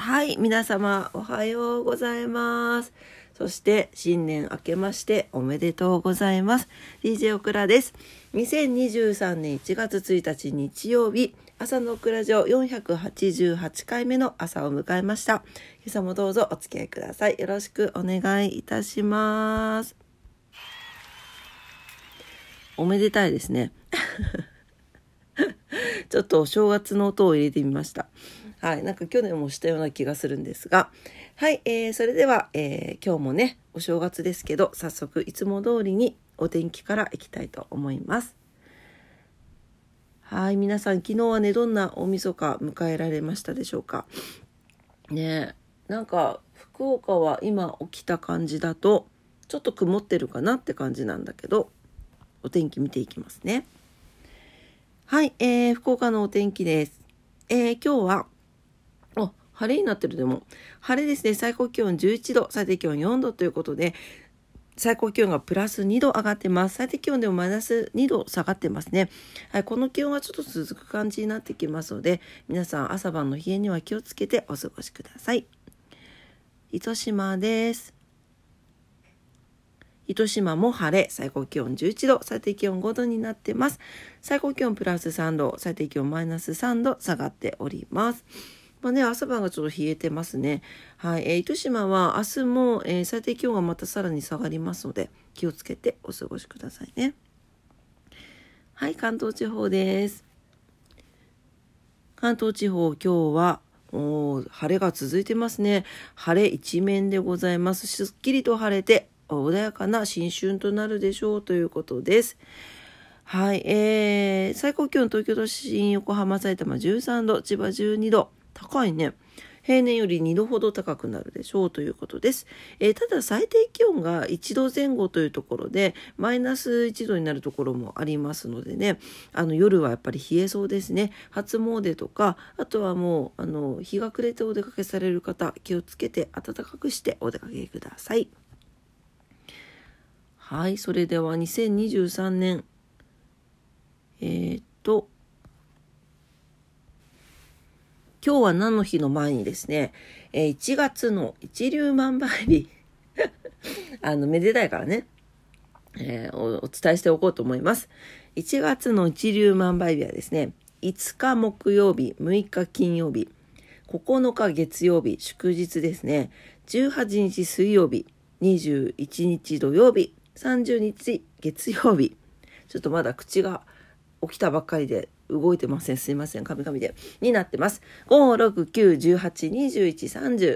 はい皆様おはようございます。そして新年明けましておめでとうございます。DJ オクラです。2023年1月1日日曜日、朝のオクラジオ488回目の朝を迎えました。今朝もどうぞお付き合いください。よろしくお願いいたします。おめでたいですね。ちょっとお正月の音を入れてみました。はい、なんか去年もしたような気がするんですが、はい、えー、それでは、えー、今日もね、お正月ですけど、早速いつも通りにお天気からいきたいと思います。はい、皆さん昨日はね、どんな大晦日迎えられましたでしょうか？ねなんか福岡は今起きた感じだと、ちょっと曇ってるかなって感じなんだけど、お天気見ていきますね。はい、えー、福岡のお天気です。えー、今日は、晴れになってるでも、晴れですね。最高気温11度、最低気温4度ということで、最高気温がプラス2度上がってます。最低気温でもマイナス2度下がってますね。はい、この気温がちょっと続く感じになってきますので、皆さん朝晩の冷えには気をつけてお過ごしください。糸島です。糸島も晴れ、最高気温11度、最低気温5度になってます。最高気温プラス3度、最低気温マイナス3度下がっております。まあね、朝晩がちょっと冷えてますね。はい、えー、糸島は明日も、えー、最低気温がまたさらに下がりますので、気をつけてお過ごしくださいね。はい、関東地方です。関東地方、今日はお晴れが続いてますね。晴れ一面でございます。すっきりと晴れて、穏やかな新春となるでしょうということです。はい、えー、最高気温東京都心、横浜、埼玉13度、千葉12度。高いね。平年より2度ほど高くなるでしょうということです。えー、ただ最低気温が1度前後というところで、マイナス1度になるところもありますのでね、あの夜はやっぱり冷えそうですね。初詣とか、あとはもう、あの、日が暮れてお出かけされる方、気をつけて暖かくしてお出かけください。はい、それでは2023年、えー、っと、今日は何の日の前にですね、えー、1月の一粒万倍日、あの、めでたいからね、えー、お、お伝えしておこうと思います。1月の一粒万倍日はですね、5日木曜日、6日金曜日、9日月曜日、祝日ですね、18日水曜日、21日土曜日、30日月曜日。ちょっとまだ口が起きたばっかりで動いてません。すいません。カミカミで。になってます。5、6、9、18、21、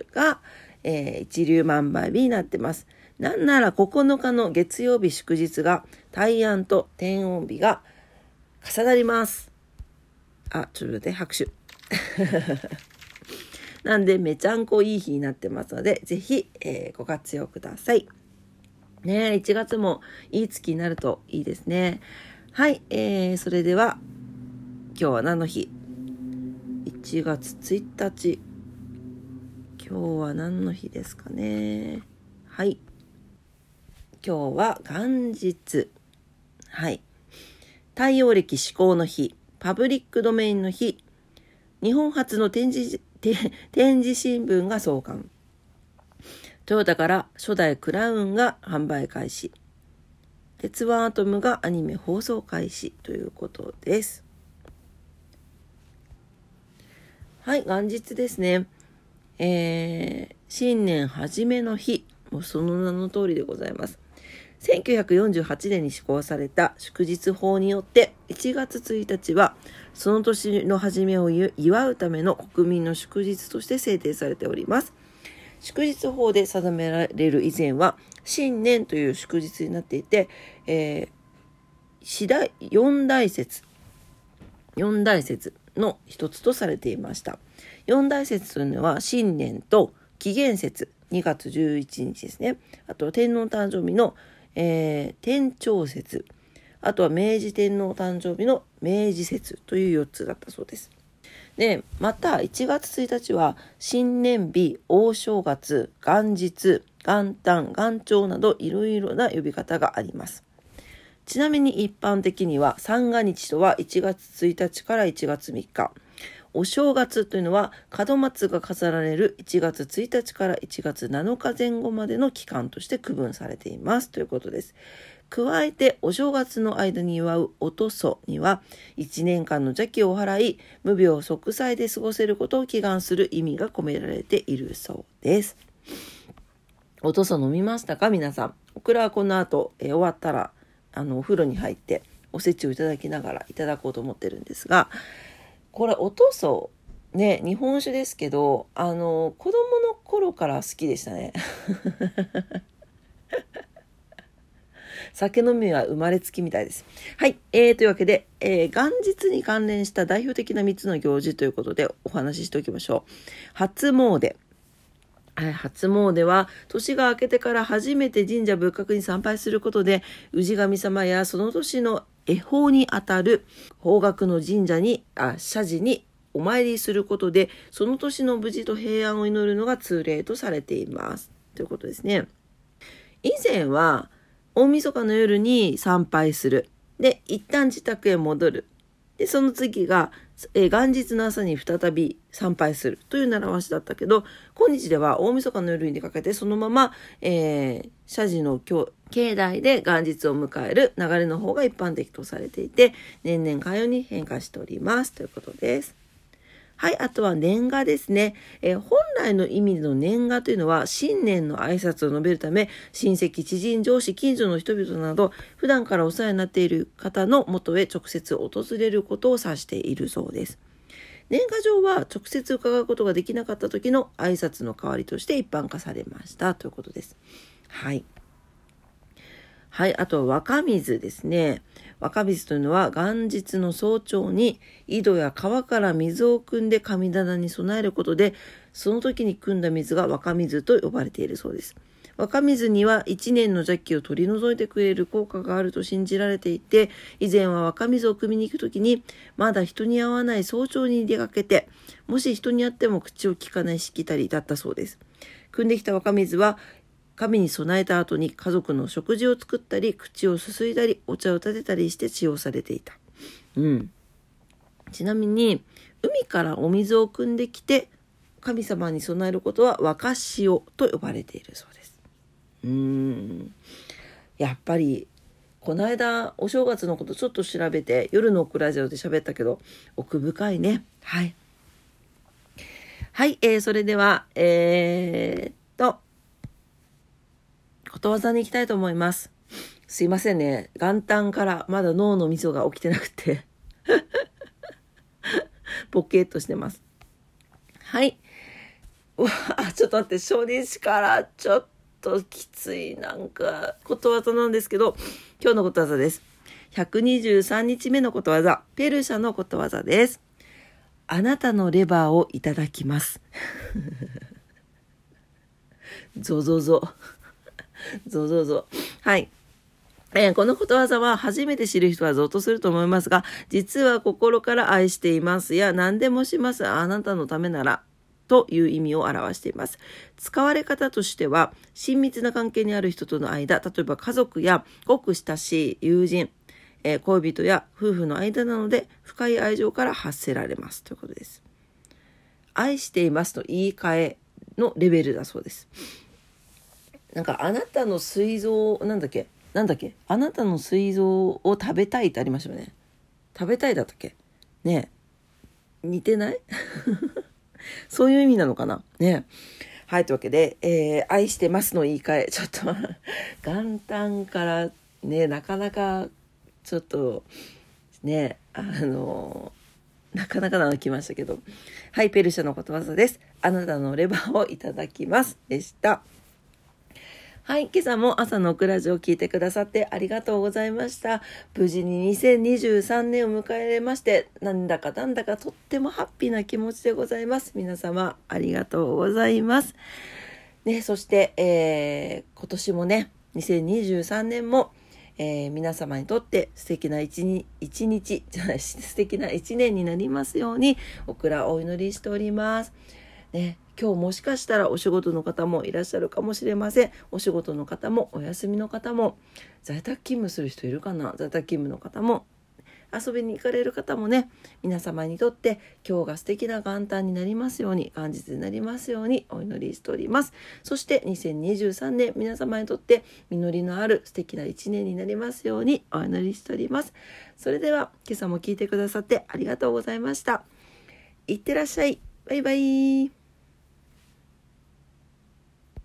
30が、えー、一粒万倍日になってます。なんなら9日の月曜日祝日が大安と天音日が重なります。あ、ちょっと待って、拍手。なんで、めちゃんこいい日になってますので、ぜひ、えー、ご活用ください。ね1月もいい月になるといいですね。はい、えー、それでは、今日は何の日 ?1 月1日。今日は何の日ですかね？はい。今日は元日。はい。太陽暦施行の日。パブリックドメインの日。日本初の展示、展示新聞が創刊。トヨタから初代クラウンが販売開始。鉄腕アトムがアニメ放送開始ということです。はい、元日ですね。えー、新年初めの日。もうその名の通りでございます。1948年に施行された祝日法によって1月1日はその年の初めを祝うための国民の祝日として制定されております。祝日法で定められる以前は新年という祝日になっていて、えー、四大四大節四大節の一つとされていました。四大節というのは新年と紀元節2月11日ですね。あと天皇誕生日の、えー、天長節。あとは明治天皇誕生日の明治節という4つだったそうです。で、また1月1日は新年日、大正月、元日、元旦、元朝などいろいろな呼び方があります。ちなみに一般的には三が日とは1月1日から1月3日、お正月というのは門松が飾られる1月1日から1月7日前後までの期間として区分されていますということです。加えてお正月の間に祝うおとそには1年間の邪気を払い無病息災で過ごせることを祈願する意味が込められているそうです。おとそ飲みましたか？皆さん。オクラはこの後、え終わったらあのお風呂に入っておせちをいただきながらいただこうと思ってるんですがこれおとそね日本酒ですけどあの子供の頃から好きでしたね。酒飲みは生まれつきみたいです。はい。えー、というわけで、えー、元日に関連した代表的な3つの行事ということでお話ししておきましょう。初詣。初詣は年が明けてから初めて神社仏閣に参拝することで氏神様やその年の恵方にあたる方角の神社にあ社寺にお参りすることでその年の無事と平安を祈るのが通例とされていますということですね。以前は大晦日の夜に参拝する。で、一旦自宅へ戻る。で、その次が、えー、元日の朝に再び参拝するという習わしだったけど、今日では大晦日の夜に出かけて、そのまま、えー、社寺の境内で元日を迎える流れの方が一般的とされていて、年々かように変化しておりますということです。はい、あとは年賀ですね。えー、本来の意味での年賀というのは、新年の挨拶を述べるため、親戚、知人、上司、近所の人々など、普段からお世話になっている方の元へ直接訪れることを指しているそうです。年賀状は直接伺うことができなかった時の挨拶の代わりとして一般化されましたということです。はい。はい、あと若水ですね。若水というのは元日の早朝に井戸や川から水を汲んで神棚に備えることで、その時に汲んだ水が若水と呼ばれているそうです。若水には一年の邪気を取り除いてくれる効果があると信じられていて、以前は若水を汲みに行く時に、まだ人に会わない早朝に出かけて、もし人に会っても口を聞かないしきたりだったそうです。汲んできた若水は神に備えた後に家族の食事を作ったり口をすすいだりお茶を立てたりして使用されていた。うん、ちなみに海からお水を汲んできて神様に備えることは若潮と呼ばれているそうです。うーんやっぱりこの間お正月のことちょっと調べて夜のオクラジオで喋ったけど奥深いね。はい。はい、えー、それでは、えー、ことわざに行きたいと思います。すいませんね。元旦からまだ脳のみそが起きてなくて ポケッとしてます。はい。うわちょっと待って、初日からちょっときついなんかことわざなんですけど、今日のことわざです。123日目のことわざ、ペルシャのことわざです。あなたのレバーをいただきます。ゾゾゾ。ぞぞぞ。はい。えー、このことわざは初めて知る人はゾッとすると思いますが、実は心から愛していますや何でもしますあなたのためならという意味を表しています。使われ方としては、親密な関係にある人との間、例えば家族やごく親しい友人、えー、恋人や夫婦の間なので、深い愛情から発せられますということです。愛していますと言い換えのレベルだそうです。なんかあなたの膵臓なんだっけ？なんだっけ？あなたの膵臓を食べたいってありましたよね食べたいだったっけ？ね似てない？そういう意味なのかな？ねはい、というわけで、えー、愛してますの言い換え。ちょっと 元旦からね、なかなか、ちょっと、ね、あのなかなかなの来ましたけど。はい、ペルシャのことわざです。あなたのレバーをいただきます。でした。はい、今朝も朝のオクラジオを聞いてくださってありがとうございました。無事に2023年を迎えれまして、なんだかなんだかとってもハッピーな気持ちでございます。皆様ありがとうございます。ね、そして、えー、今年もね、2023年も、えー、皆様にとって素敵な一日、じゃない、素敵な一年になりますように、おくらお祈りしております。ね、今日もしかしたらお仕事の方もいらっしゃるかもしれません。お仕事の方もお休みの方も。在宅勤務する人いるかな？在宅勤務の方も。遊びに行かれる方もね。皆様にとって今日が素敵な元旦になりますように元日になりますようにお祈りしております。そして2023年皆様にとって実りのある素敵な一年になりますようにお祈りしております。それでは今朝も聞いてくださってありがとうございました。いってらっしゃい。バイバイ。